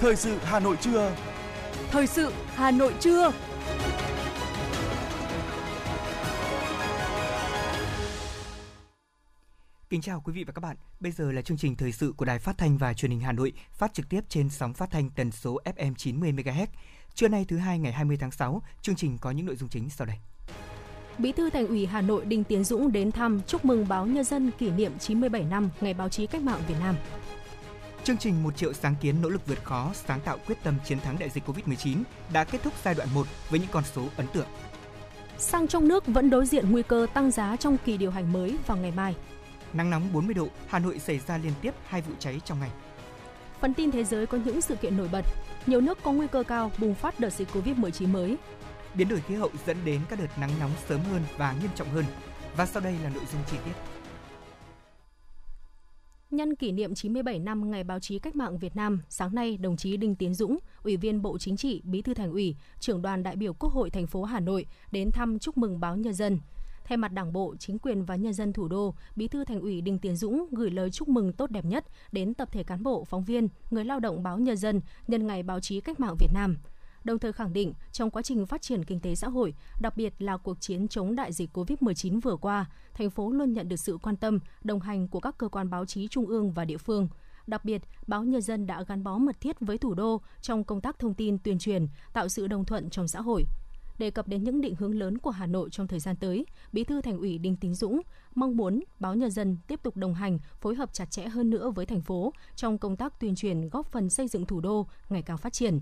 Thời sự Hà Nội trưa. Thời sự Hà Nội trưa. Kính chào quý vị và các bạn. Bây giờ là chương trình thời sự của Đài Phát thanh và Truyền hình Hà Nội, phát trực tiếp trên sóng phát thanh tần số FM 90 MHz. Trưa nay thứ hai ngày 20 tháng 6, chương trình có những nội dung chính sau đây. Bí thư Thành ủy Hà Nội Đinh Tiến Dũng đến thăm chúc mừng báo Nhân dân kỷ niệm 97 năm Ngày báo chí cách mạng Việt Nam. Chương trình một triệu sáng kiến nỗ lực vượt khó, sáng tạo quyết tâm chiến thắng đại dịch Covid-19 đã kết thúc giai đoạn 1 với những con số ấn tượng. Xăng trong nước vẫn đối diện nguy cơ tăng giá trong kỳ điều hành mới vào ngày mai. Nắng nóng 40 độ, Hà Nội xảy ra liên tiếp hai vụ cháy trong ngày. Phần tin thế giới có những sự kiện nổi bật. Nhiều nước có nguy cơ cao bùng phát đợt dịch Covid-19 mới. Biến đổi khí hậu dẫn đến các đợt nắng nóng sớm hơn và nghiêm trọng hơn. Và sau đây là nội dung chi tiết. Nhân kỷ niệm 97 năm Ngày báo chí cách mạng Việt Nam, sáng nay đồng chí Đinh Tiến Dũng, Ủy viên Bộ Chính trị, Bí thư Thành ủy, trưởng đoàn đại biểu Quốc hội thành phố Hà Nội đến thăm chúc mừng báo Nhân dân. Thay mặt Đảng bộ, chính quyền và nhân dân thủ đô, Bí thư Thành ủy Đinh Tiến Dũng gửi lời chúc mừng tốt đẹp nhất đến tập thể cán bộ, phóng viên, người lao động báo Nhân dân nhân ngày báo chí cách mạng Việt Nam. Đồng thời khẳng định trong quá trình phát triển kinh tế xã hội, đặc biệt là cuộc chiến chống đại dịch COVID-19 vừa qua, thành phố luôn nhận được sự quan tâm, đồng hành của các cơ quan báo chí trung ương và địa phương. Đặc biệt, báo Nhân dân đã gắn bó mật thiết với thủ đô trong công tác thông tin tuyên truyền, tạo sự đồng thuận trong xã hội đề cập đến những định hướng lớn của Hà Nội trong thời gian tới, Bí thư Thành ủy Đinh Tiến Dũng mong muốn báo Nhân dân tiếp tục đồng hành, phối hợp chặt chẽ hơn nữa với thành phố trong công tác tuyên truyền góp phần xây dựng thủ đô ngày càng phát triển.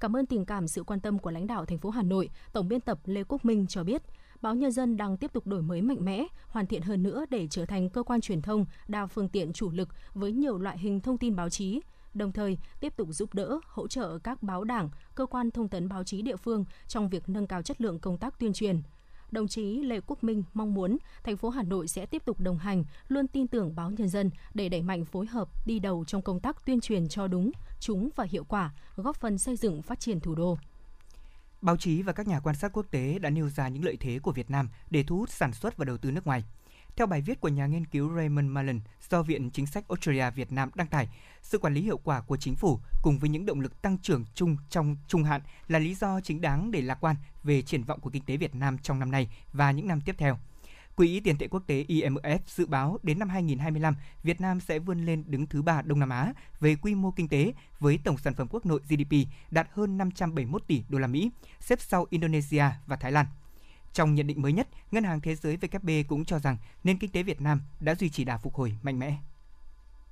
Cảm ơn tình cảm sự quan tâm của lãnh đạo thành phố Hà Nội, Tổng biên tập Lê Quốc Minh cho biết, báo Nhân dân đang tiếp tục đổi mới mạnh mẽ, hoàn thiện hơn nữa để trở thành cơ quan truyền thông đa phương tiện chủ lực với nhiều loại hình thông tin báo chí, đồng thời tiếp tục giúp đỡ, hỗ trợ các báo đảng, cơ quan thông tấn báo chí địa phương trong việc nâng cao chất lượng công tác tuyên truyền. Đồng chí Lê Quốc Minh mong muốn thành phố Hà Nội sẽ tiếp tục đồng hành, luôn tin tưởng báo nhân dân để đẩy mạnh phối hợp đi đầu trong công tác tuyên truyền cho đúng, trúng và hiệu quả, góp phần xây dựng phát triển thủ đô. Báo chí và các nhà quan sát quốc tế đã nêu ra những lợi thế của Việt Nam để thu hút sản xuất và đầu tư nước ngoài. Theo bài viết của nhà nghiên cứu Raymond Mullen do Viện Chính sách Australia Việt Nam đăng tải, sự quản lý hiệu quả của chính phủ cùng với những động lực tăng trưởng chung trong trung hạn là lý do chính đáng để lạc quan về triển vọng của kinh tế Việt Nam trong năm nay và những năm tiếp theo. Quỹ tiền tệ quốc tế IMF dự báo đến năm 2025, Việt Nam sẽ vươn lên đứng thứ ba Đông Nam Á về quy mô kinh tế với tổng sản phẩm quốc nội GDP đạt hơn 571 tỷ đô la Mỹ, xếp sau Indonesia và Thái Lan. Trong nhận định mới nhất, Ngân hàng Thế giới WB cũng cho rằng nền kinh tế Việt Nam đã duy trì đà phục hồi mạnh mẽ.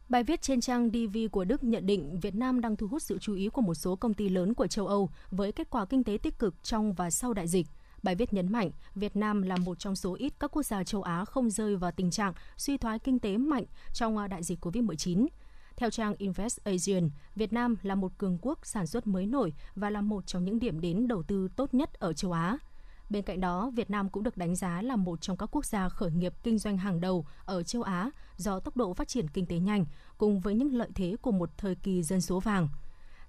Bài viết trên trang DV của Đức nhận định Việt Nam đang thu hút sự chú ý của một số công ty lớn của châu Âu với kết quả kinh tế tích cực trong và sau đại dịch. Bài viết nhấn mạnh Việt Nam là một trong số ít các quốc gia châu Á không rơi vào tình trạng suy thoái kinh tế mạnh trong à, đại dịch COVID-19. Theo trang Invest Asian, Việt Nam là một cường quốc sản xuất mới nổi và là một trong những điểm đến đầu tư tốt nhất ở châu Á. Bên cạnh đó, Việt Nam cũng được đánh giá là một trong các quốc gia khởi nghiệp kinh doanh hàng đầu ở châu Á do tốc độ phát triển kinh tế nhanh cùng với những lợi thế của một thời kỳ dân số vàng.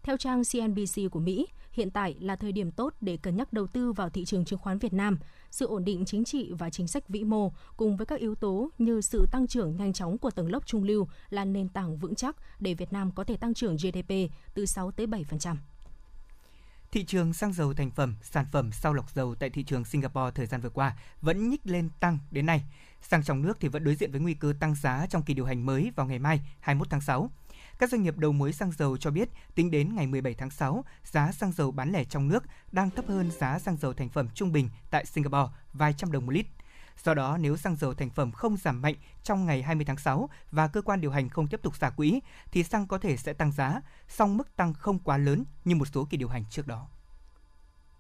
Theo trang CNBC của Mỹ, hiện tại là thời điểm tốt để cân nhắc đầu tư vào thị trường chứng khoán Việt Nam. Sự ổn định chính trị và chính sách vĩ mô cùng với các yếu tố như sự tăng trưởng nhanh chóng của tầng lớp trung lưu là nền tảng vững chắc để Việt Nam có thể tăng trưởng GDP từ 6 tới 7%. Thị trường xăng dầu thành phẩm, sản phẩm sau lọc dầu tại thị trường Singapore thời gian vừa qua vẫn nhích lên tăng đến nay. Xăng trong nước thì vẫn đối diện với nguy cơ tăng giá trong kỳ điều hành mới vào ngày mai 21 tháng 6. Các doanh nghiệp đầu mối xăng dầu cho biết, tính đến ngày 17 tháng 6, giá xăng dầu bán lẻ trong nước đang thấp hơn giá xăng dầu thành phẩm trung bình tại Singapore vài trăm đồng một lít. Do đó, nếu xăng dầu thành phẩm không giảm mạnh trong ngày 20 tháng 6 và cơ quan điều hành không tiếp tục xả quỹ, thì xăng có thể sẽ tăng giá, song mức tăng không quá lớn như một số kỳ điều hành trước đó.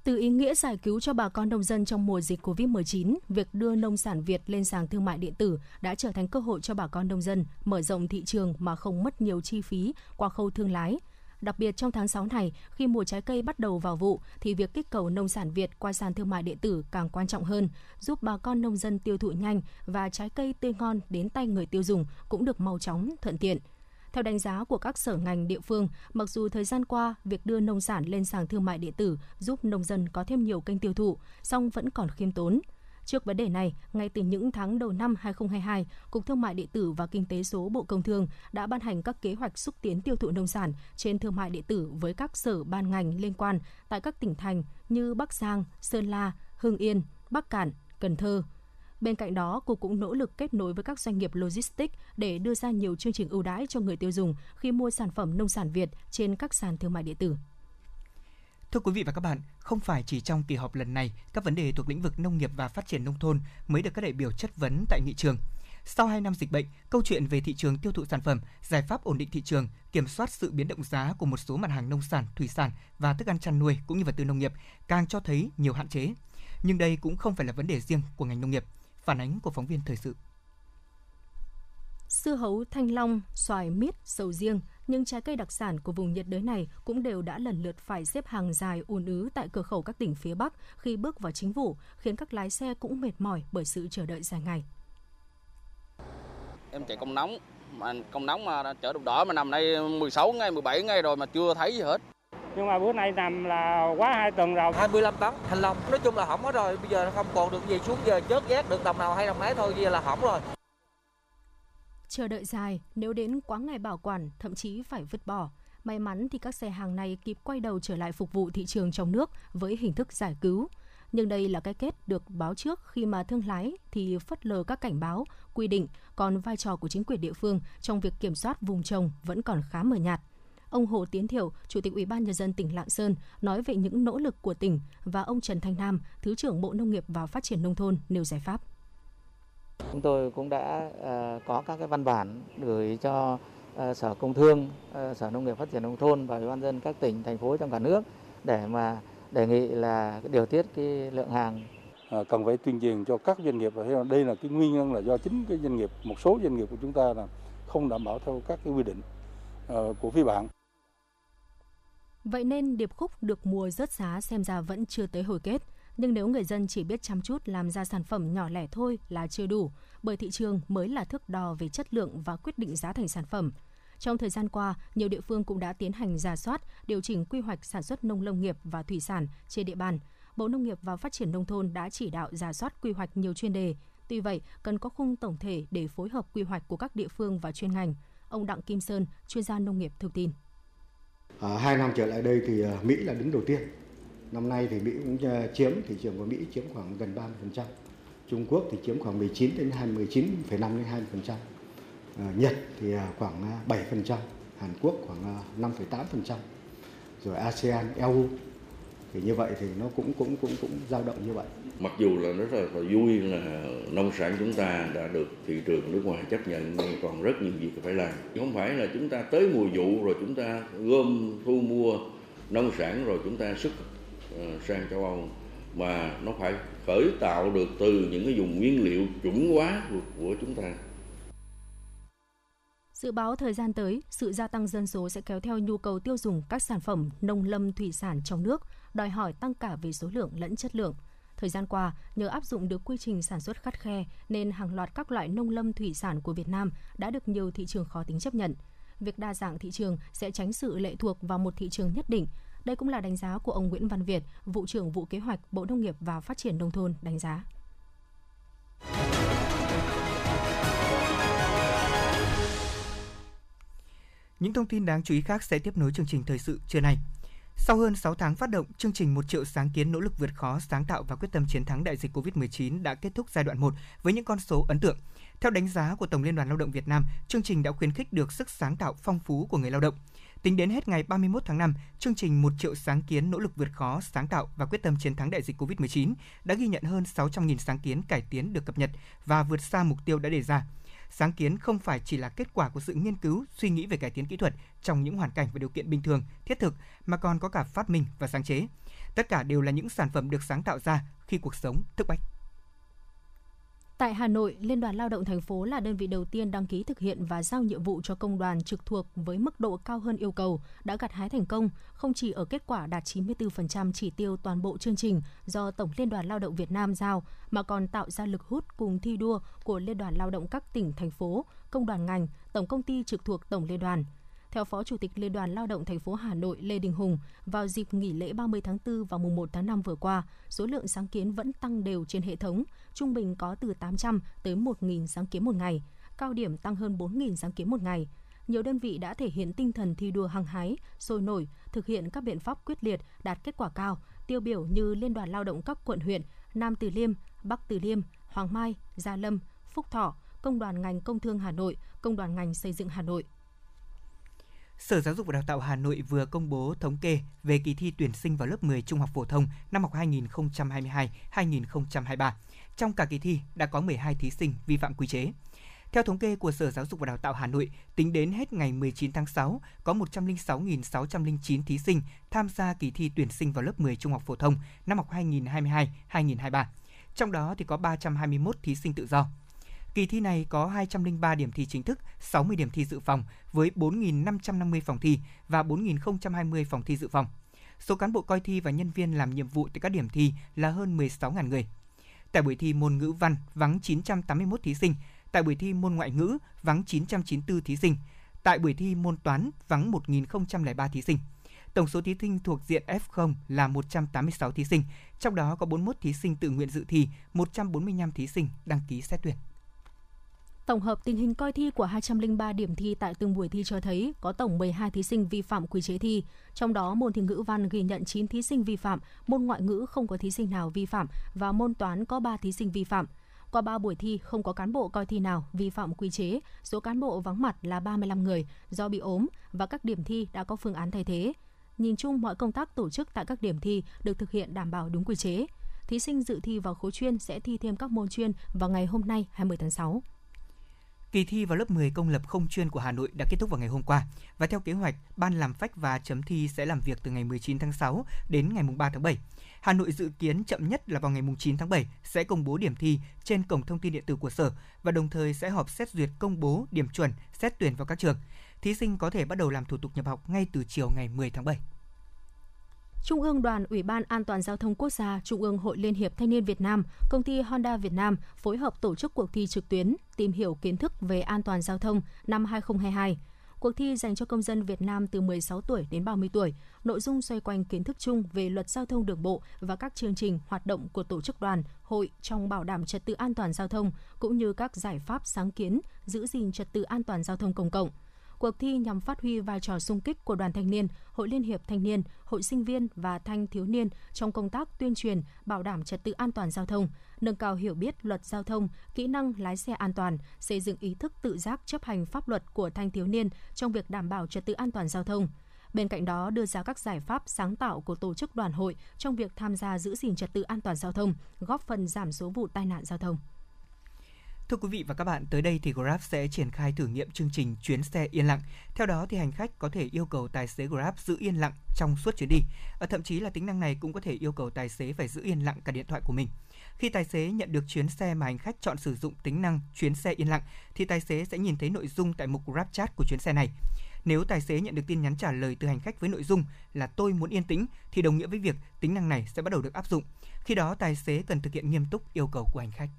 Từ ý nghĩa giải cứu cho bà con nông dân trong mùa dịch COVID-19, việc đưa nông sản Việt lên sàn thương mại điện tử đã trở thành cơ hội cho bà con nông dân mở rộng thị trường mà không mất nhiều chi phí qua khâu thương lái. Đặc biệt trong tháng 6 này, khi mùa trái cây bắt đầu vào vụ thì việc kích cầu nông sản Việt qua sàn thương mại điện tử càng quan trọng hơn, giúp bà con nông dân tiêu thụ nhanh và trái cây tươi ngon đến tay người tiêu dùng cũng được mau chóng, thuận tiện. Theo đánh giá của các sở ngành địa phương, mặc dù thời gian qua việc đưa nông sản lên sàn thương mại điện tử giúp nông dân có thêm nhiều kênh tiêu thụ, song vẫn còn khiêm tốn. Trước vấn đề này, ngay từ những tháng đầu năm 2022, Cục Thương mại điện tử và Kinh tế số Bộ Công Thương đã ban hành các kế hoạch xúc tiến tiêu thụ nông sản trên thương mại điện tử với các sở ban ngành liên quan tại các tỉnh thành như Bắc Giang, Sơn La, Hưng Yên, Bắc Cạn, Cần Thơ. Bên cạnh đó, Cục cũng nỗ lực kết nối với các doanh nghiệp logistics để đưa ra nhiều chương trình ưu đãi cho người tiêu dùng khi mua sản phẩm nông sản Việt trên các sàn thương mại điện tử. Thưa quý vị và các bạn, không phải chỉ trong kỳ họp lần này, các vấn đề thuộc lĩnh vực nông nghiệp và phát triển nông thôn mới được các đại biểu chất vấn tại nghị trường. Sau 2 năm dịch bệnh, câu chuyện về thị trường tiêu thụ sản phẩm, giải pháp ổn định thị trường, kiểm soát sự biến động giá của một số mặt hàng nông sản, thủy sản và thức ăn chăn nuôi cũng như vật tư nông nghiệp càng cho thấy nhiều hạn chế. Nhưng đây cũng không phải là vấn đề riêng của ngành nông nghiệp. Phản ánh của phóng viên thời sự. Sư hấu thanh long, xoài mít, sầu riêng, những trái cây đặc sản của vùng nhiệt đới này cũng đều đã lần lượt phải xếp hàng dài ùn ứ tại cửa khẩu các tỉnh phía Bắc khi bước vào chính vụ, khiến các lái xe cũng mệt mỏi bởi sự chờ đợi dài ngày. Em chạy công nóng, mà công nóng mà chở đục đỏ mà nằm đây 16 ngày, 17 ngày rồi mà chưa thấy gì hết. Nhưng mà bữa nay nằm là quá hai tuần rồi. 25 tấn thanh long, nói chung là hỏng hết rồi, bây giờ không còn được gì xuống giờ chớt giác được đồng nào hay đồng mấy thôi, giờ là hỏng rồi. Chờ đợi dài, nếu đến quá ngày bảo quản, thậm chí phải vứt bỏ. May mắn thì các xe hàng này kịp quay đầu trở lại phục vụ thị trường trong nước với hình thức giải cứu. Nhưng đây là cái kết được báo trước khi mà thương lái thì phất lờ các cảnh báo, quy định, còn vai trò của chính quyền địa phương trong việc kiểm soát vùng trồng vẫn còn khá mờ nhạt. Ông Hồ Tiến Thiểu, Chủ tịch Ủy ban nhân dân tỉnh Lạng Sơn nói về những nỗ lực của tỉnh và ông Trần Thanh Nam, Thứ trưởng Bộ Nông nghiệp và Phát triển nông thôn nêu giải pháp. Chúng tôi cũng đã uh, có các cái văn bản gửi cho uh, Sở Công Thương, uh, Sở Nông nghiệp Phát triển nông thôn và Ủy ban dân các tỉnh thành phố trong cả nước để mà đề nghị là điều tiết cái lượng hàng à, cần phải tuyên truyền cho các doanh nghiệp và đây là cái nguyên nhân là do chính cái doanh nghiệp một số doanh nghiệp của chúng ta là không đảm bảo theo các cái quy định của phía bạn. Vậy nên điệp khúc được mùa rớt giá xem ra vẫn chưa tới hồi kết. Nhưng nếu người dân chỉ biết chăm chút làm ra sản phẩm nhỏ lẻ thôi là chưa đủ, bởi thị trường mới là thước đo về chất lượng và quyết định giá thành sản phẩm. Trong thời gian qua, nhiều địa phương cũng đã tiến hành giả soát, điều chỉnh quy hoạch sản xuất nông lâm nghiệp và thủy sản trên địa bàn. Bộ Nông nghiệp và Phát triển Nông thôn đã chỉ đạo giả soát quy hoạch nhiều chuyên đề. Tuy vậy, cần có khung tổng thể để phối hợp quy hoạch của các địa phương và chuyên ngành. Ông Đặng Kim Sơn, chuyên gia nông nghiệp thông tin. À, hai năm trở lại đây thì à, Mỹ là đứng đầu tiên Năm nay thì Mỹ cũng ờ, chiếm thị trường của Mỹ chiếm khoảng gần 30%. Trung Quốc thì chiếm khoảng 19 đến 19,5 đến 20%. À, ờ, Nhật thì ờ, khoảng 7%, Hàn Quốc khoảng 5,8%. Rồi ASEAN, EU thì như vậy thì nó cũng cũng cũng cũng dao động như vậy. Mặc dù là rất là, là vui là nông sản chúng ta đã được thị trường nước ngoài chấp nhận nhưng còn rất nhiều việc phải làm. Không phải là chúng ta tới mùa vụ rồi chúng ta gom thu mua nông sản rồi chúng ta xuất Ờ, sang châu Âu mà nó phải khởi tạo được từ những cái vùng nguyên liệu chuẩn hóa của chúng ta. Dự báo thời gian tới, sự gia tăng dân số sẽ kéo theo nhu cầu tiêu dùng các sản phẩm nông lâm thủy sản trong nước, đòi hỏi tăng cả về số lượng lẫn chất lượng. Thời gian qua, nhờ áp dụng được quy trình sản xuất khắt khe nên hàng loạt các loại nông lâm thủy sản của Việt Nam đã được nhiều thị trường khó tính chấp nhận. Việc đa dạng thị trường sẽ tránh sự lệ thuộc vào một thị trường nhất định, đây cũng là đánh giá của ông Nguyễn Văn Việt, vụ trưởng vụ kế hoạch Bộ Nông nghiệp và Phát triển nông thôn đánh giá. Những thông tin đáng chú ý khác sẽ tiếp nối chương trình thời sự trưa nay. Sau hơn 6 tháng phát động, chương trình 1 triệu sáng kiến nỗ lực vượt khó, sáng tạo và quyết tâm chiến thắng đại dịch COVID-19 đã kết thúc giai đoạn 1 với những con số ấn tượng. Theo đánh giá của Tổng Liên đoàn Lao động Việt Nam, chương trình đã khuyến khích được sức sáng tạo phong phú của người lao động. Tính đến hết ngày 31 tháng 5, chương trình 1 triệu sáng kiến nỗ lực vượt khó, sáng tạo và quyết tâm chiến thắng đại dịch COVID-19 đã ghi nhận hơn 600.000 sáng kiến cải tiến được cập nhật và vượt xa mục tiêu đã đề ra. Sáng kiến không phải chỉ là kết quả của sự nghiên cứu, suy nghĩ về cải tiến kỹ thuật trong những hoàn cảnh và điều kiện bình thường, thiết thực mà còn có cả phát minh và sáng chế. Tất cả đều là những sản phẩm được sáng tạo ra khi cuộc sống thức bách. Tại Hà Nội, Liên đoàn Lao động thành phố là đơn vị đầu tiên đăng ký thực hiện và giao nhiệm vụ cho công đoàn trực thuộc với mức độ cao hơn yêu cầu, đã gặt hái thành công, không chỉ ở kết quả đạt 94% chỉ tiêu toàn bộ chương trình do Tổng Liên đoàn Lao động Việt Nam giao, mà còn tạo ra lực hút cùng thi đua của Liên đoàn Lao động các tỉnh, thành phố, công đoàn ngành, tổng công ty trực thuộc Tổng Liên đoàn. Theo Phó Chủ tịch Liên đoàn Lao động thành phố Hà Nội Lê Đình Hùng, vào dịp nghỉ lễ 30 tháng 4 và mùng 1 tháng 5 vừa qua, số lượng sáng kiến vẫn tăng đều trên hệ thống, trung bình có từ 800 tới 1.000 sáng kiến một ngày, cao điểm tăng hơn 4.000 sáng kiến một ngày. Nhiều đơn vị đã thể hiện tinh thần thi đua hăng hái, sôi nổi, thực hiện các biện pháp quyết liệt, đạt kết quả cao, tiêu biểu như Liên đoàn Lao động các quận huyện Nam Từ Liêm, Bắc Từ Liêm, Hoàng Mai, Gia Lâm, Phúc Thọ, Công đoàn ngành Công thương Hà Nội, Công đoàn ngành Xây dựng Hà Nội. Sở Giáo dục và Đào tạo Hà Nội vừa công bố thống kê về kỳ thi tuyển sinh vào lớp 10 trung học phổ thông năm học 2022-2023. Trong cả kỳ thi đã có 12 thí sinh vi phạm quy chế. Theo thống kê của Sở Giáo dục và Đào tạo Hà Nội, tính đến hết ngày 19 tháng 6, có 106.609 thí sinh tham gia kỳ thi tuyển sinh vào lớp 10 trung học phổ thông năm học 2022-2023. Trong đó thì có 321 thí sinh tự do. Kỳ thi này có 203 điểm thi chính thức, 60 điểm thi dự phòng với 4.550 phòng thi và 4.020 phòng thi dự phòng. Số cán bộ coi thi và nhân viên làm nhiệm vụ tại các điểm thi là hơn 16.000 người. Tại buổi thi môn ngữ văn vắng 981 thí sinh, tại buổi thi môn ngoại ngữ vắng 994 thí sinh, tại buổi thi môn toán vắng 1.003 thí sinh. Tổng số thí sinh thuộc diện F0 là 186 thí sinh, trong đó có 41 thí sinh tự nguyện dự thi, 145 thí sinh đăng ký xét tuyển. Tổng hợp tình hình coi thi của 203 điểm thi tại từng buổi thi cho thấy có tổng 12 thí sinh vi phạm quy chế thi. Trong đó môn thi ngữ văn ghi nhận 9 thí sinh vi phạm, môn ngoại ngữ không có thí sinh nào vi phạm và môn toán có 3 thí sinh vi phạm. Qua 3 buổi thi không có cán bộ coi thi nào vi phạm quy chế, số cán bộ vắng mặt là 35 người do bị ốm và các điểm thi đã có phương án thay thế. Nhìn chung mọi công tác tổ chức tại các điểm thi được thực hiện đảm bảo đúng quy chế. Thí sinh dự thi vào khối chuyên sẽ thi thêm các môn chuyên vào ngày hôm nay 20 tháng 6. Kỳ thi vào lớp 10 công lập không chuyên của Hà Nội đã kết thúc vào ngày hôm qua và theo kế hoạch, ban làm phách và chấm thi sẽ làm việc từ ngày 19 tháng 6 đến ngày 3 tháng 7. Hà Nội dự kiến chậm nhất là vào ngày 9 tháng 7 sẽ công bố điểm thi trên cổng thông tin điện tử của sở và đồng thời sẽ họp xét duyệt công bố điểm chuẩn xét tuyển vào các trường. Thí sinh có thể bắt đầu làm thủ tục nhập học ngay từ chiều ngày 10 tháng 7. Trung ương Đoàn Ủy ban An toàn giao thông quốc gia, Trung ương Hội Liên hiệp Thanh niên Việt Nam, công ty Honda Việt Nam phối hợp tổ chức cuộc thi trực tuyến tìm hiểu kiến thức về an toàn giao thông năm 2022. Cuộc thi dành cho công dân Việt Nam từ 16 tuổi đến 30 tuổi, nội dung xoay quanh kiến thức chung về luật giao thông đường bộ và các chương trình hoạt động của tổ chức đoàn, hội trong bảo đảm trật tự an toàn giao thông cũng như các giải pháp sáng kiến giữ gìn trật tự an toàn giao thông công cộng. Cuộc thi nhằm phát huy vai trò sung kích của đoàn thanh niên, hội liên hiệp thanh niên, hội sinh viên và thanh thiếu niên trong công tác tuyên truyền, bảo đảm trật tự an toàn giao thông, nâng cao hiểu biết luật giao thông, kỹ năng lái xe an toàn, xây dựng ý thức tự giác chấp hành pháp luật của thanh thiếu niên trong việc đảm bảo trật tự an toàn giao thông. Bên cạnh đó, đưa ra các giải pháp sáng tạo của tổ chức đoàn hội trong việc tham gia giữ gìn trật tự an toàn giao thông, góp phần giảm số vụ tai nạn giao thông. Thưa quý vị và các bạn, tới đây thì Grab sẽ triển khai thử nghiệm chương trình chuyến xe yên lặng. Theo đó thì hành khách có thể yêu cầu tài xế Grab giữ yên lặng trong suốt chuyến đi. Ở thậm chí là tính năng này cũng có thể yêu cầu tài xế phải giữ yên lặng cả điện thoại của mình. Khi tài xế nhận được chuyến xe mà hành khách chọn sử dụng tính năng chuyến xe yên lặng thì tài xế sẽ nhìn thấy nội dung tại mục Grab Chat của chuyến xe này. Nếu tài xế nhận được tin nhắn trả lời từ hành khách với nội dung là tôi muốn yên tĩnh thì đồng nghĩa với việc tính năng này sẽ bắt đầu được áp dụng. Khi đó tài xế cần thực hiện nghiêm túc yêu cầu của hành khách.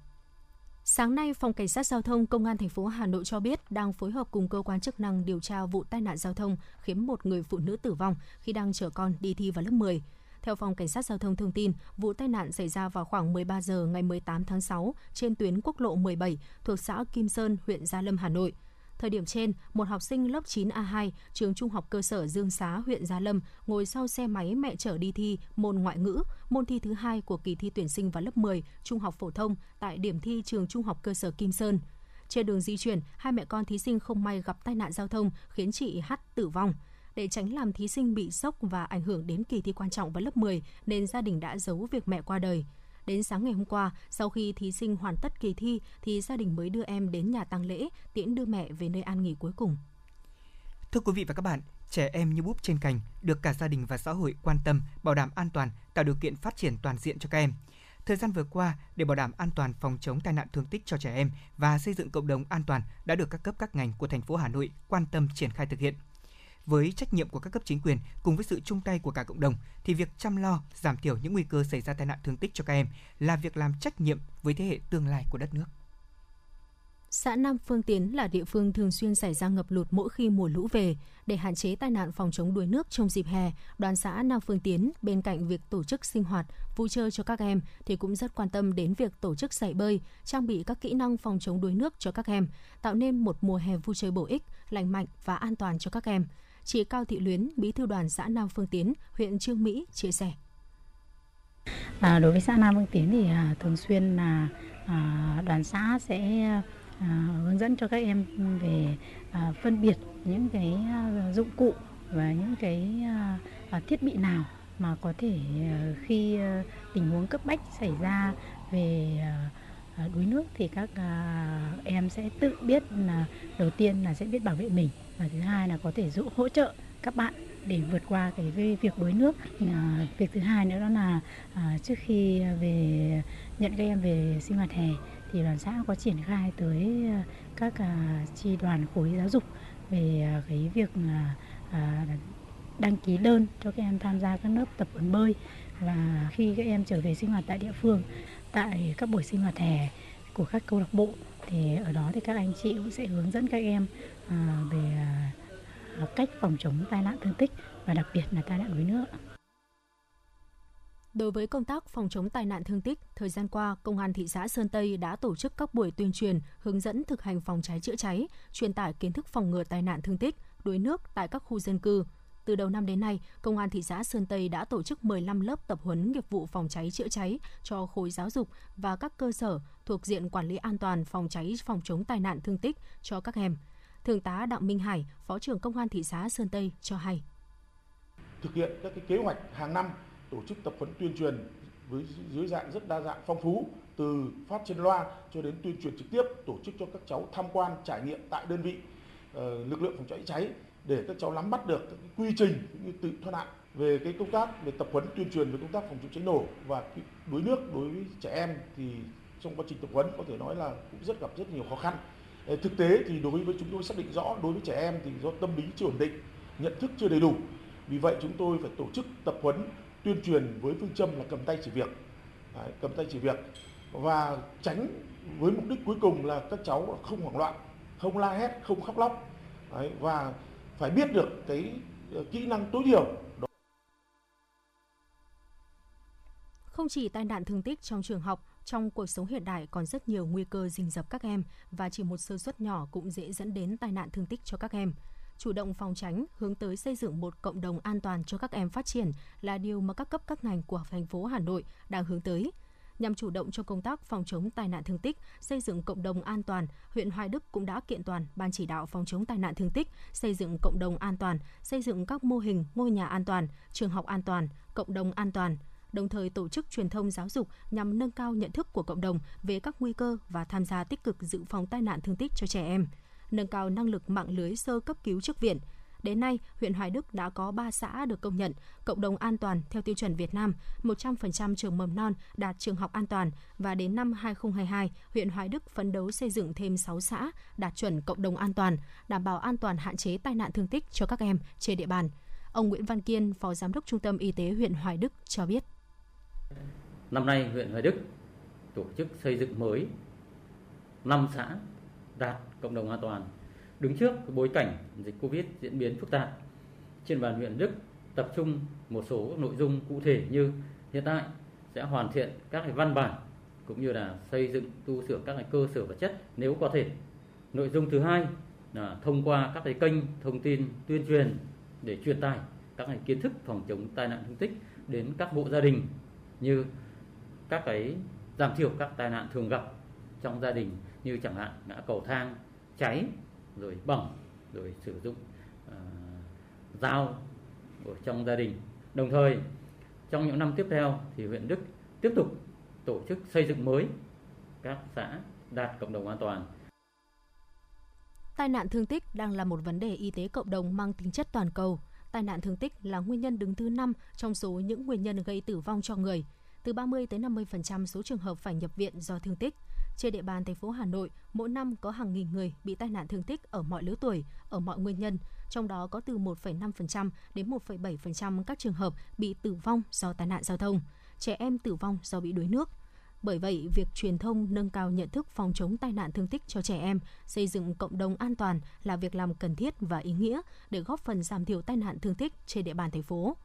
Sáng nay, Phòng Cảnh sát Giao thông Công an thành phố Hà Nội cho biết đang phối hợp cùng cơ quan chức năng điều tra vụ tai nạn giao thông khiến một người phụ nữ tử vong khi đang chở con đi thi vào lớp 10. Theo Phòng Cảnh sát Giao thông thông tin, vụ tai nạn xảy ra vào khoảng 13 giờ ngày 18 tháng 6 trên tuyến quốc lộ 17 thuộc xã Kim Sơn, huyện Gia Lâm, Hà Nội. Thời điểm trên, một học sinh lớp 9A2, trường trung học cơ sở Dương Xá, huyện Gia Lâm, ngồi sau xe máy mẹ chở đi thi môn ngoại ngữ, môn thi thứ hai của kỳ thi tuyển sinh vào lớp 10 trung học phổ thông tại điểm thi trường trung học cơ sở Kim Sơn. Trên đường di chuyển, hai mẹ con thí sinh không may gặp tai nạn giao thông khiến chị H tử vong. Để tránh làm thí sinh bị sốc và ảnh hưởng đến kỳ thi quan trọng vào lớp 10 nên gia đình đã giấu việc mẹ qua đời. Đến sáng ngày hôm qua, sau khi thí sinh hoàn tất kỳ thi thì gia đình mới đưa em đến nhà tang lễ, tiễn đưa mẹ về nơi an nghỉ cuối cùng. Thưa quý vị và các bạn, trẻ em như búp trên cành được cả gia đình và xã hội quan tâm, bảo đảm an toàn, tạo điều kiện phát triển toàn diện cho các em. Thời gian vừa qua, để bảo đảm an toàn phòng chống tai nạn thương tích cho trẻ em và xây dựng cộng đồng an toàn đã được các cấp các ngành của thành phố Hà Nội quan tâm triển khai thực hiện với trách nhiệm của các cấp chính quyền cùng với sự chung tay của cả cộng đồng thì việc chăm lo giảm thiểu những nguy cơ xảy ra tai nạn thương tích cho các em là việc làm trách nhiệm với thế hệ tương lai của đất nước. Xã Nam Phương Tiến là địa phương thường xuyên xảy ra ngập lụt mỗi khi mùa lũ về. Để hạn chế tai nạn phòng chống đuối nước trong dịp hè, đoàn xã Nam Phương Tiến bên cạnh việc tổ chức sinh hoạt, vui chơi cho các em thì cũng rất quan tâm đến việc tổ chức dạy bơi, trang bị các kỹ năng phòng chống đuối nước cho các em, tạo nên một mùa hè vui chơi bổ ích, lành mạnh và an toàn cho các em. Chị Cao Thị Luyến, Bí thư đoàn xã Nam Phương Tiến, huyện Trương Mỹ chia sẻ. À, đối với xã Nam Phương Tiến thì à, thường xuyên là à, đoàn xã sẽ à, hướng dẫn cho các em về à, phân biệt những cái à, dụng cụ và những cái à, à, thiết bị nào mà có thể à, khi à, tình huống cấp bách xảy ra về à, à Ờ, đuối nước thì các à, em sẽ tự biết là đầu tiên là sẽ biết bảo vệ mình và thứ hai là có thể giúp hỗ trợ các bạn để vượt qua cái việc đuối nước. À, việc thứ hai nữa đó là à, trước khi về nhận các em về sinh hoạt hè thì đoàn xã có triển khai tới à, các à, chi đoàn khối giáo dục về à, cái việc à, à, đăng ký đơn cho các em tham gia các lớp tập huấn bơi. Và khi các em trở về sinh hoạt tại địa phương tại các buổi sinh hoạt hè của các câu lạc bộ thì ở đó thì các anh chị cũng sẽ hướng dẫn các em à, về à, à cách phòng chống tai nạn thương tích và đặc biệt là tai nạn đuối nước. Đối với công tác phòng chống tai nạn thương tích, thời gian qua, Công an thị xã Sơn Tây đã tổ chức các buổi tuyên truyền, hướng dẫn thực hành phòng cháy chữa cháy, truyền tải kiến thức phòng ngừa tai nạn thương tích, đuối nước tại các khu dân cư. Từ đầu năm đến nay, Công an thị xã Sơn Tây đã tổ chức 15 lớp tập huấn nghiệp vụ phòng cháy chữa cháy cho khối giáo dục và các cơ sở thuộc diện quản lý an toàn phòng cháy phòng chống tai nạn thương tích cho các em. Thượng tá Đặng Minh Hải, Phó trưởng Công an thị xã Sơn Tây cho hay. Thực hiện các cái kế hoạch hàng năm tổ chức tập huấn tuyên truyền với dưới dạng rất đa dạng phong phú từ phát trên loa cho đến tuyên truyền trực tiếp tổ chức cho các cháu tham quan trải nghiệm tại đơn vị ờ, lực lượng phòng cháy cháy để các cháu nắm bắt được các quy trình cũng như tự thoát nạn về cái công tác về tập huấn tuyên truyền về công tác phòng chống cháy nổ. Và đuối nước đối với trẻ em thì trong quá trình tập huấn có thể nói là cũng rất gặp rất nhiều khó khăn. Ờ, thực tế thì đối với chúng tôi xác định rõ đối với trẻ em thì do tâm lý chưa ổn định nhận thức chưa đầy đủ. Vì vậy chúng tôi phải tổ chức tập huấn tuyên truyền với phương châm là cầm tay chỉ việc. Đấy, cầm tay chỉ việc. Và tránh với mục đích cuối cùng là các cháu không hoảng loạn không la hét không khóc lóc. Đấy, và phải biết được cái ờ, kỹ năng tối thiểu Không chỉ tai nạn thương tích trong trường học, trong cuộc sống hiện đại còn rất nhiều nguy cơ rình rập các em và chỉ một sơ suất nhỏ cũng dễ dẫn đến tai nạn thương tích cho các em. Chủ động phòng tránh, hướng tới xây dựng một cộng đồng an toàn cho các em phát triển là điều mà các cấp các ngành của thành phố Hà Nội đang hướng tới. Nhằm chủ động cho công tác phòng chống tai nạn thương tích, xây dựng cộng đồng an toàn, huyện Hoài Đức cũng đã kiện toàn Ban chỉ đạo phòng chống tai nạn thương tích, xây dựng cộng đồng an toàn, xây dựng các mô hình ngôi nhà an toàn, trường học an toàn, cộng đồng an toàn, đồng thời tổ chức truyền thông giáo dục nhằm nâng cao nhận thức của cộng đồng về các nguy cơ và tham gia tích cực dự phòng tai nạn thương tích cho trẻ em, nâng cao năng lực mạng lưới sơ cấp cứu trước viện. Đến nay, huyện Hoài Đức đã có 3 xã được công nhận cộng đồng an toàn theo tiêu chuẩn Việt Nam, 100% trường mầm non đạt trường học an toàn và đến năm 2022, huyện Hoài Đức phấn đấu xây dựng thêm 6 xã đạt chuẩn cộng đồng an toàn, đảm bảo an toàn hạn chế tai nạn thương tích cho các em trên địa bàn. Ông Nguyễn Văn Kiên, Phó Giám đốc Trung tâm Y tế huyện Hoài Đức cho biết. Năm nay huyện Hoài Đức tổ chức xây dựng mới 5 xã đạt cộng đồng an toàn. Đứng trước bối cảnh dịch Covid diễn biến phức tạp, trên bàn huyện Đức tập trung một số nội dung cụ thể như hiện tại sẽ hoàn thiện các văn bản cũng như là xây dựng tu sửa các cơ sở vật chất nếu có thể. Nội dung thứ hai là thông qua các cái kênh thông tin tuyên truyền để truyền tải các cái kiến thức phòng chống tai nạn thương tích đến các hộ gia đình như các cái giảm thiểu các tai nạn thường gặp trong gia đình như chẳng hạn ngã cầu thang cháy rồi bỏng rồi sử dụng uh, dao ở trong gia đình đồng thời trong những năm tiếp theo thì huyện Đức tiếp tục tổ chức xây dựng mới các xã đạt cộng đồng an toàn Tai nạn thương tích đang là một vấn đề y tế cộng đồng mang tính chất toàn cầu. Tai nạn thương tích là nguyên nhân đứng thứ 5 trong số những nguyên nhân gây tử vong cho người từ 30 tới 50% số trường hợp phải nhập viện do thương tích. Trên địa bàn thành phố Hà Nội, mỗi năm có hàng nghìn người bị tai nạn thương tích ở mọi lứa tuổi, ở mọi nguyên nhân, trong đó có từ 1,5% đến 1,7% các trường hợp bị tử vong do tai nạn giao thông, trẻ em tử vong do bị đuối nước. Bởi vậy, việc truyền thông nâng cao nhận thức phòng chống tai nạn thương tích cho trẻ em, xây dựng cộng đồng an toàn là việc làm cần thiết và ý nghĩa để góp phần giảm thiểu tai nạn thương tích trên địa bàn thành phố.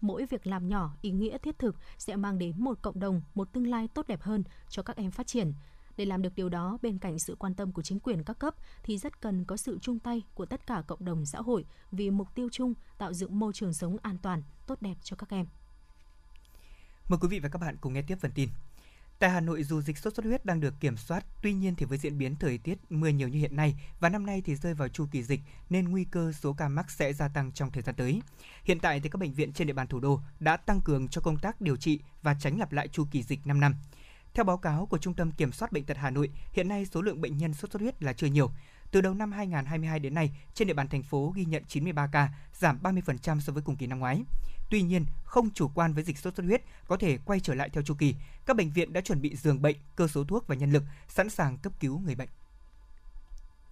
Mỗi việc làm nhỏ, ý nghĩa thiết thực sẽ mang đến một cộng đồng, một tương lai tốt đẹp hơn cho các em phát triển. Để làm được điều đó, bên cạnh sự quan tâm của chính quyền các cấp thì rất cần có sự chung tay của tất cả cộng đồng xã hội vì mục tiêu chung tạo dựng môi trường sống an toàn, tốt đẹp cho các em. Mời quý vị và các bạn cùng nghe tiếp phần tin. Tại Hà Nội dù dịch sốt xuất huyết đang được kiểm soát, tuy nhiên thì với diễn biến thời tiết mưa nhiều như hiện nay và năm nay thì rơi vào chu kỳ dịch nên nguy cơ số ca mắc sẽ gia tăng trong thời gian tới. Hiện tại thì các bệnh viện trên địa bàn thủ đô đã tăng cường cho công tác điều trị và tránh lặp lại chu kỳ dịch 5 năm. Theo báo cáo của Trung tâm Kiểm soát Bệnh tật Hà Nội, hiện nay số lượng bệnh nhân sốt xuất huyết là chưa nhiều. Từ đầu năm 2022 đến nay, trên địa bàn thành phố ghi nhận 93 ca, giảm 30% so với cùng kỳ năm ngoái. Tuy nhiên, không chủ quan với dịch sốt xuất huyết có thể quay trở lại theo chu kỳ. Các bệnh viện đã chuẩn bị giường bệnh, cơ số thuốc và nhân lực sẵn sàng cấp cứu người bệnh.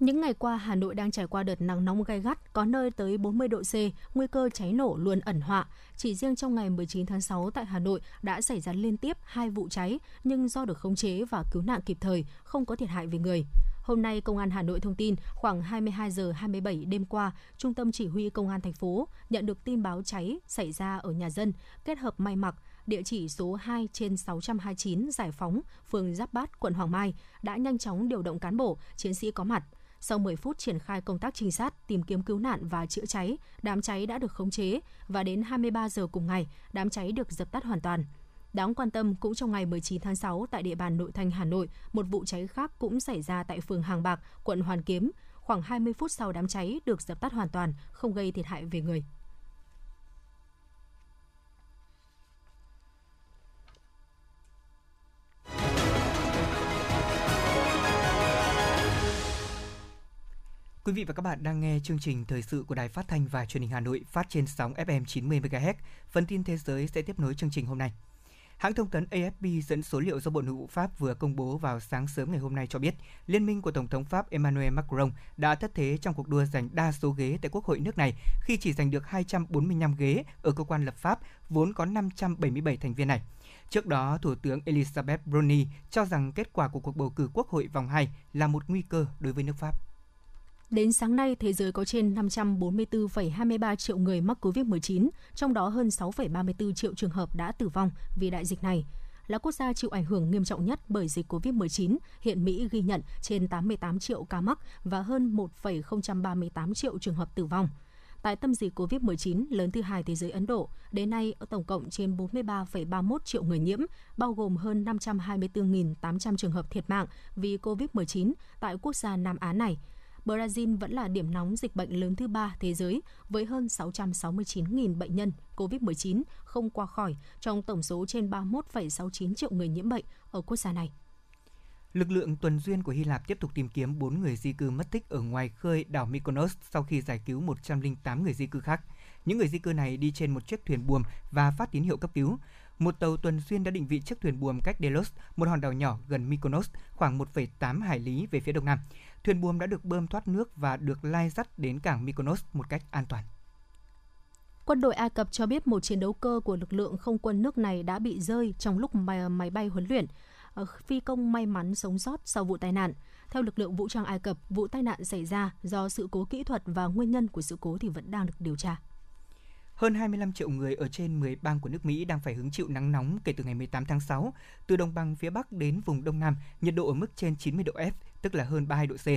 Những ngày qua, Hà Nội đang trải qua đợt nắng nóng gai gắt, có nơi tới 40 độ C, nguy cơ cháy nổ luôn ẩn họa. Chỉ riêng trong ngày 19 tháng 6 tại Hà Nội đã xảy ra liên tiếp hai vụ cháy, nhưng do được khống chế và cứu nạn kịp thời, không có thiệt hại về người. Hôm nay, Công an Hà Nội thông tin khoảng 22 giờ 27 đêm qua, Trung tâm Chỉ huy Công an thành phố nhận được tin báo cháy xảy ra ở nhà dân, kết hợp may mặc, địa chỉ số 2 trên 629 Giải Phóng, phường Giáp Bát, quận Hoàng Mai, đã nhanh chóng điều động cán bộ, chiến sĩ có mặt. Sau 10 phút triển khai công tác trinh sát, tìm kiếm cứu nạn và chữa cháy, đám cháy đã được khống chế và đến 23 giờ cùng ngày, đám cháy được dập tắt hoàn toàn. Đáng quan tâm cũng trong ngày 19 tháng 6 tại địa bàn nội thành Hà Nội, một vụ cháy khác cũng xảy ra tại phường Hàng Bạc, quận Hoàn Kiếm. Khoảng 20 phút sau đám cháy được dập tắt hoàn toàn, không gây thiệt hại về người. Quý vị và các bạn đang nghe chương trình thời sự của Đài Phát thanh và Truyền hình Hà Nội phát trên sóng FM 90 MHz. Phần tin thế giới sẽ tiếp nối chương trình hôm nay. Hãng thông tấn AFP dẫn số liệu do Bộ Nội vụ Pháp vừa công bố vào sáng sớm ngày hôm nay cho biết, Liên minh của Tổng thống Pháp Emmanuel Macron đã thất thế trong cuộc đua giành đa số ghế tại Quốc hội nước này khi chỉ giành được 245 ghế ở cơ quan lập pháp vốn có 577 thành viên này. Trước đó, Thủ tướng Elizabeth Bruni cho rằng kết quả của cuộc bầu cử Quốc hội vòng 2 là một nguy cơ đối với nước Pháp. Đến sáng nay, thế giới có trên 544,23 triệu người mắc COVID-19, trong đó hơn 6,34 triệu trường hợp đã tử vong vì đại dịch này. Là quốc gia chịu ảnh hưởng nghiêm trọng nhất bởi dịch COVID-19, hiện Mỹ ghi nhận trên 88 triệu ca mắc và hơn 1,038 triệu trường hợp tử vong. Tại tâm dịch COVID-19 lớn thứ hai thế giới Ấn Độ, đến nay tổng cộng trên 43,31 triệu người nhiễm, bao gồm hơn 524.800 trường hợp thiệt mạng vì COVID-19 tại quốc gia Nam Á này – Brazil vẫn là điểm nóng dịch bệnh lớn thứ ba thế giới với hơn 669.000 bệnh nhân COVID-19 không qua khỏi trong tổng số trên 31,69 triệu người nhiễm bệnh ở quốc gia này. Lực lượng tuần duyên của Hy Lạp tiếp tục tìm kiếm 4 người di cư mất tích ở ngoài khơi đảo Mykonos sau khi giải cứu 108 người di cư khác. Những người di cư này đi trên một chiếc thuyền buồm và phát tín hiệu cấp cứu. Một tàu tuần duyên đã định vị chiếc thuyền buồm cách Delos, một hòn đảo nhỏ gần Mykonos, khoảng 1,8 hải lý về phía đông nam. Thuyền buồm đã được bơm thoát nước và được lai dắt đến cảng Mykonos một cách an toàn. Quân đội Ai Cập cho biết một chiến đấu cơ của lực lượng không quân nước này đã bị rơi trong lúc máy, máy bay huấn luyện. Ờ, phi công may mắn sống sót sau vụ tai nạn. Theo lực lượng vũ trang Ai Cập, vụ tai nạn xảy ra do sự cố kỹ thuật và nguyên nhân của sự cố thì vẫn đang được điều tra. Hơn 25 triệu người ở trên 10 bang của nước Mỹ đang phải hứng chịu nắng nóng kể từ ngày 18 tháng 6. Từ đồng bằng phía Bắc đến vùng Đông Nam, nhiệt độ ở mức trên 90 độ F, tức là hơn 32 độ C.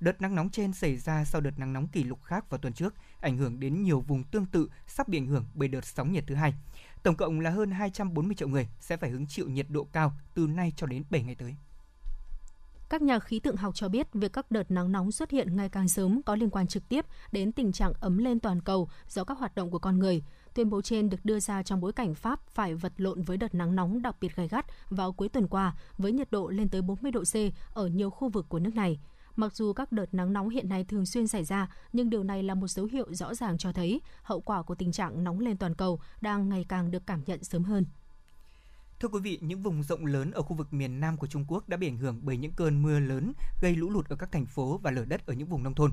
Đợt nắng nóng trên xảy ra sau đợt nắng nóng kỷ lục khác vào tuần trước, ảnh hưởng đến nhiều vùng tương tự sắp bị ảnh hưởng bởi đợt sóng nhiệt thứ hai. Tổng cộng là hơn 240 triệu người sẽ phải hứng chịu nhiệt độ cao từ nay cho đến 7 ngày tới. Các nhà khí tượng học cho biết việc các đợt nắng nóng xuất hiện ngày càng sớm có liên quan trực tiếp đến tình trạng ấm lên toàn cầu do các hoạt động của con người. Tuyên bố trên được đưa ra trong bối cảnh Pháp phải vật lộn với đợt nắng nóng đặc biệt gay gắt vào cuối tuần qua với nhiệt độ lên tới 40 độ C ở nhiều khu vực của nước này. Mặc dù các đợt nắng nóng hiện nay thường xuyên xảy ra, nhưng điều này là một dấu hiệu rõ ràng cho thấy hậu quả của tình trạng nóng lên toàn cầu đang ngày càng được cảm nhận sớm hơn. Thưa quý vị, những vùng rộng lớn ở khu vực miền Nam của Trung Quốc đã bị ảnh hưởng bởi những cơn mưa lớn gây lũ lụt ở các thành phố và lở đất ở những vùng nông thôn.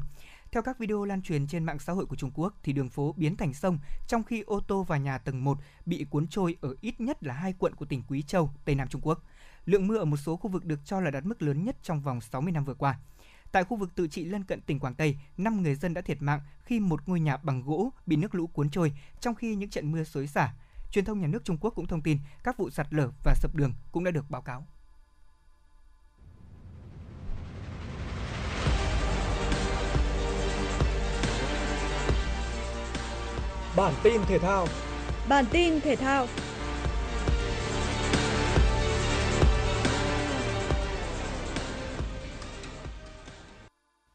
Theo các video lan truyền trên mạng xã hội của Trung Quốc thì đường phố biến thành sông, trong khi ô tô và nhà tầng 1 bị cuốn trôi ở ít nhất là hai quận của tỉnh Quý Châu, Tây Nam Trung Quốc. Lượng mưa ở một số khu vực được cho là đạt mức lớn nhất trong vòng 60 năm vừa qua. Tại khu vực tự trị lân cận tỉnh Quảng Tây, 5 người dân đã thiệt mạng khi một ngôi nhà bằng gỗ bị nước lũ cuốn trôi trong khi những trận mưa xối xả. Truyền thông nhà nước Trung Quốc cũng thông tin các vụ sạt lở và sập đường cũng đã được báo cáo. Bản tin thể thao. Bản tin thể thao.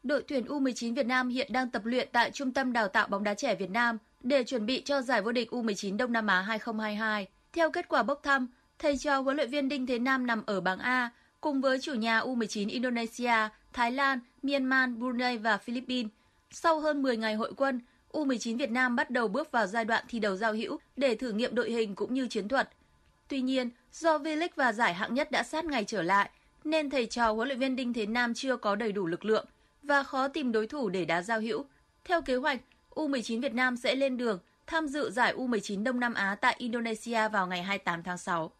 Đội tuyển U19 Việt Nam hiện đang tập luyện tại Trung tâm Đào tạo bóng đá trẻ Việt Nam để chuẩn bị cho giải vô địch U19 Đông Nam Á 2022. Theo kết quả bốc thăm, thầy trò huấn luyện viên Đinh Thế Nam nằm ở bảng A cùng với chủ nhà U19 Indonesia, Thái Lan, Myanmar, Brunei và Philippines. Sau hơn 10 ngày hội quân, U19 Việt Nam bắt đầu bước vào giai đoạn thi đấu giao hữu để thử nghiệm đội hình cũng như chiến thuật. Tuy nhiên, do V-League và giải hạng nhất đã sát ngày trở lại, nên thầy trò huấn luyện viên Đinh Thế Nam chưa có đầy đủ lực lượng và khó tìm đối thủ để đá giao hữu. Theo kế hoạch, U19 Việt Nam sẽ lên đường tham dự giải U19 Đông Nam Á tại Indonesia vào ngày 28 tháng 6.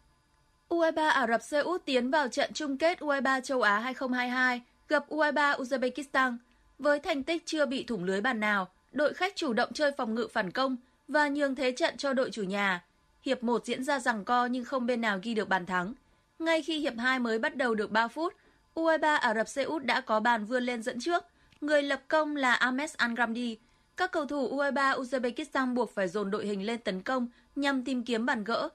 U23 Ả Rập Xê Út tiến vào trận chung kết U23 châu Á 2022 gặp U23 Uzbekistan. Với thành tích chưa bị thủng lưới bàn nào, đội khách chủ động chơi phòng ngự phản công và nhường thế trận cho đội chủ nhà. Hiệp 1 diễn ra rằng co nhưng không bên nào ghi được bàn thắng. Ngay khi hiệp 2 mới bắt đầu được 3 phút, U23 Ả Rập Xê Út đã có bàn vươn lên dẫn trước. Người lập công là Ahmed Angramdi. Các cầu thủ U23 Uzbekistan buộc phải dồn đội hình lên tấn công nhằm tìm kiếm bàn gỡ.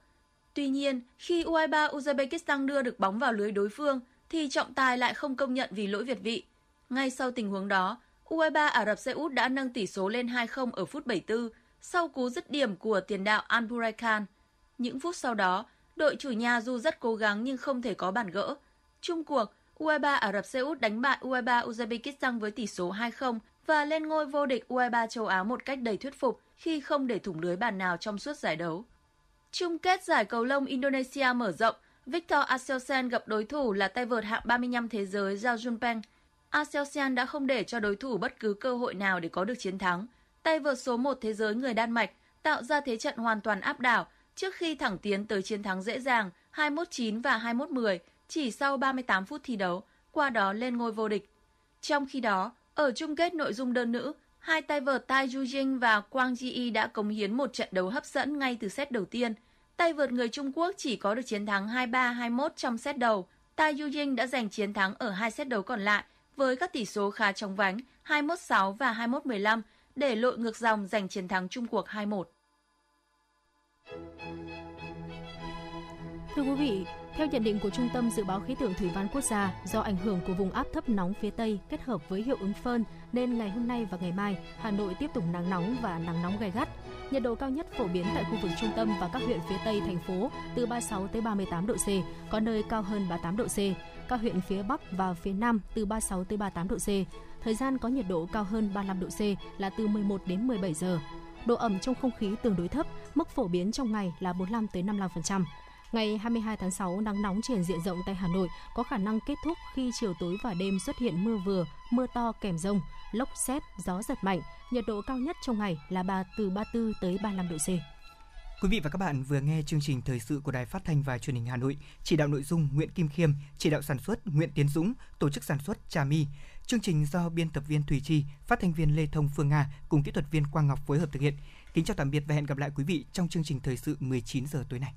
Tuy nhiên, khi U23 Uzbekistan đưa được bóng vào lưới đối phương, thì trọng tài lại không công nhận vì lỗi việt vị. Ngay sau tình huống đó, U23 Ả Rập Xê Út đã nâng tỷ số lên 2-0 ở phút 74 sau cú dứt điểm của tiền đạo Anburai Khan. Những phút sau đó, đội chủ nhà dù rất cố gắng nhưng không thể có bàn gỡ. Chung cuộc, U23 Ả Rập Xê Út đánh bại U23 Uzbekistan với tỷ số 2-0 và lên ngôi vô địch U23 châu Á một cách đầy thuyết phục khi không để thủng lưới bàn nào trong suốt giải đấu. Chung kết giải cầu lông Indonesia mở rộng, Victor Axelsen gặp đối thủ là tay vợt hạng 35 thế giới Zhao Junpeng. Axelsen đã không để cho đối thủ bất cứ cơ hội nào để có được chiến thắng. Tay vợt số 1 thế giới người Đan Mạch tạo ra thế trận hoàn toàn áp đảo trước khi thẳng tiến tới chiến thắng dễ dàng 21-9 và 21-10 chỉ sau 38 phút thi đấu, qua đó lên ngôi vô địch. Trong khi đó, ở chung kết nội dung đơn nữ, hai tay vợt Tai Yujing và Quang Ji đã cống hiến một trận đấu hấp dẫn ngay từ set đầu tiên. Tay vợt người Trung Quốc chỉ có được chiến thắng 23-21 trong set đầu. Tai Yujing đã giành chiến thắng ở hai set đấu còn lại với các tỷ số khá chóng vánh 21-6 và 21-15 để lội ngược dòng giành chiến thắng chung cuộc 2-1. Thưa quý vị, theo nhận định của Trung tâm Dự báo Khí tượng Thủy văn Quốc gia, do ảnh hưởng của vùng áp thấp nóng phía Tây kết hợp với hiệu ứng phơn nên ngày hôm nay và ngày mai, Hà Nội tiếp tục nắng nóng và nắng nóng gai gắt. Nhiệt độ cao nhất phổ biến tại khu vực trung tâm và các huyện phía Tây thành phố từ 36 tới 38 độ C, có nơi cao hơn 38 độ C. Các huyện phía Bắc và phía Nam từ 36 tới 38 độ C. Thời gian có nhiệt độ cao hơn 35 độ C là từ 11 đến 17 giờ. Độ ẩm trong không khí tương đối thấp, mức phổ biến trong ngày là 45 tới 55%. Ngày 22 tháng 6, nắng nóng trên diện rộng tại Hà Nội có khả năng kết thúc khi chiều tối và đêm xuất hiện mưa vừa, mưa to kèm rông, lốc xét, gió giật mạnh. Nhiệt độ cao nhất trong ngày là ba từ 34 tới 35 độ C. Quý vị và các bạn vừa nghe chương trình thời sự của Đài Phát thanh và Truyền hình Hà Nội, chỉ đạo nội dung Nguyễn Kim Khiêm, chỉ đạo sản xuất Nguyễn Tiến Dũng, tổ chức sản xuất Trà My. Chương trình do biên tập viên Thùy Chi, phát thanh viên Lê Thông Phương Nga cùng kỹ thuật viên Quang Ngọc phối hợp thực hiện. Kính chào tạm biệt và hẹn gặp lại quý vị trong chương trình thời sự 19 giờ tối nay.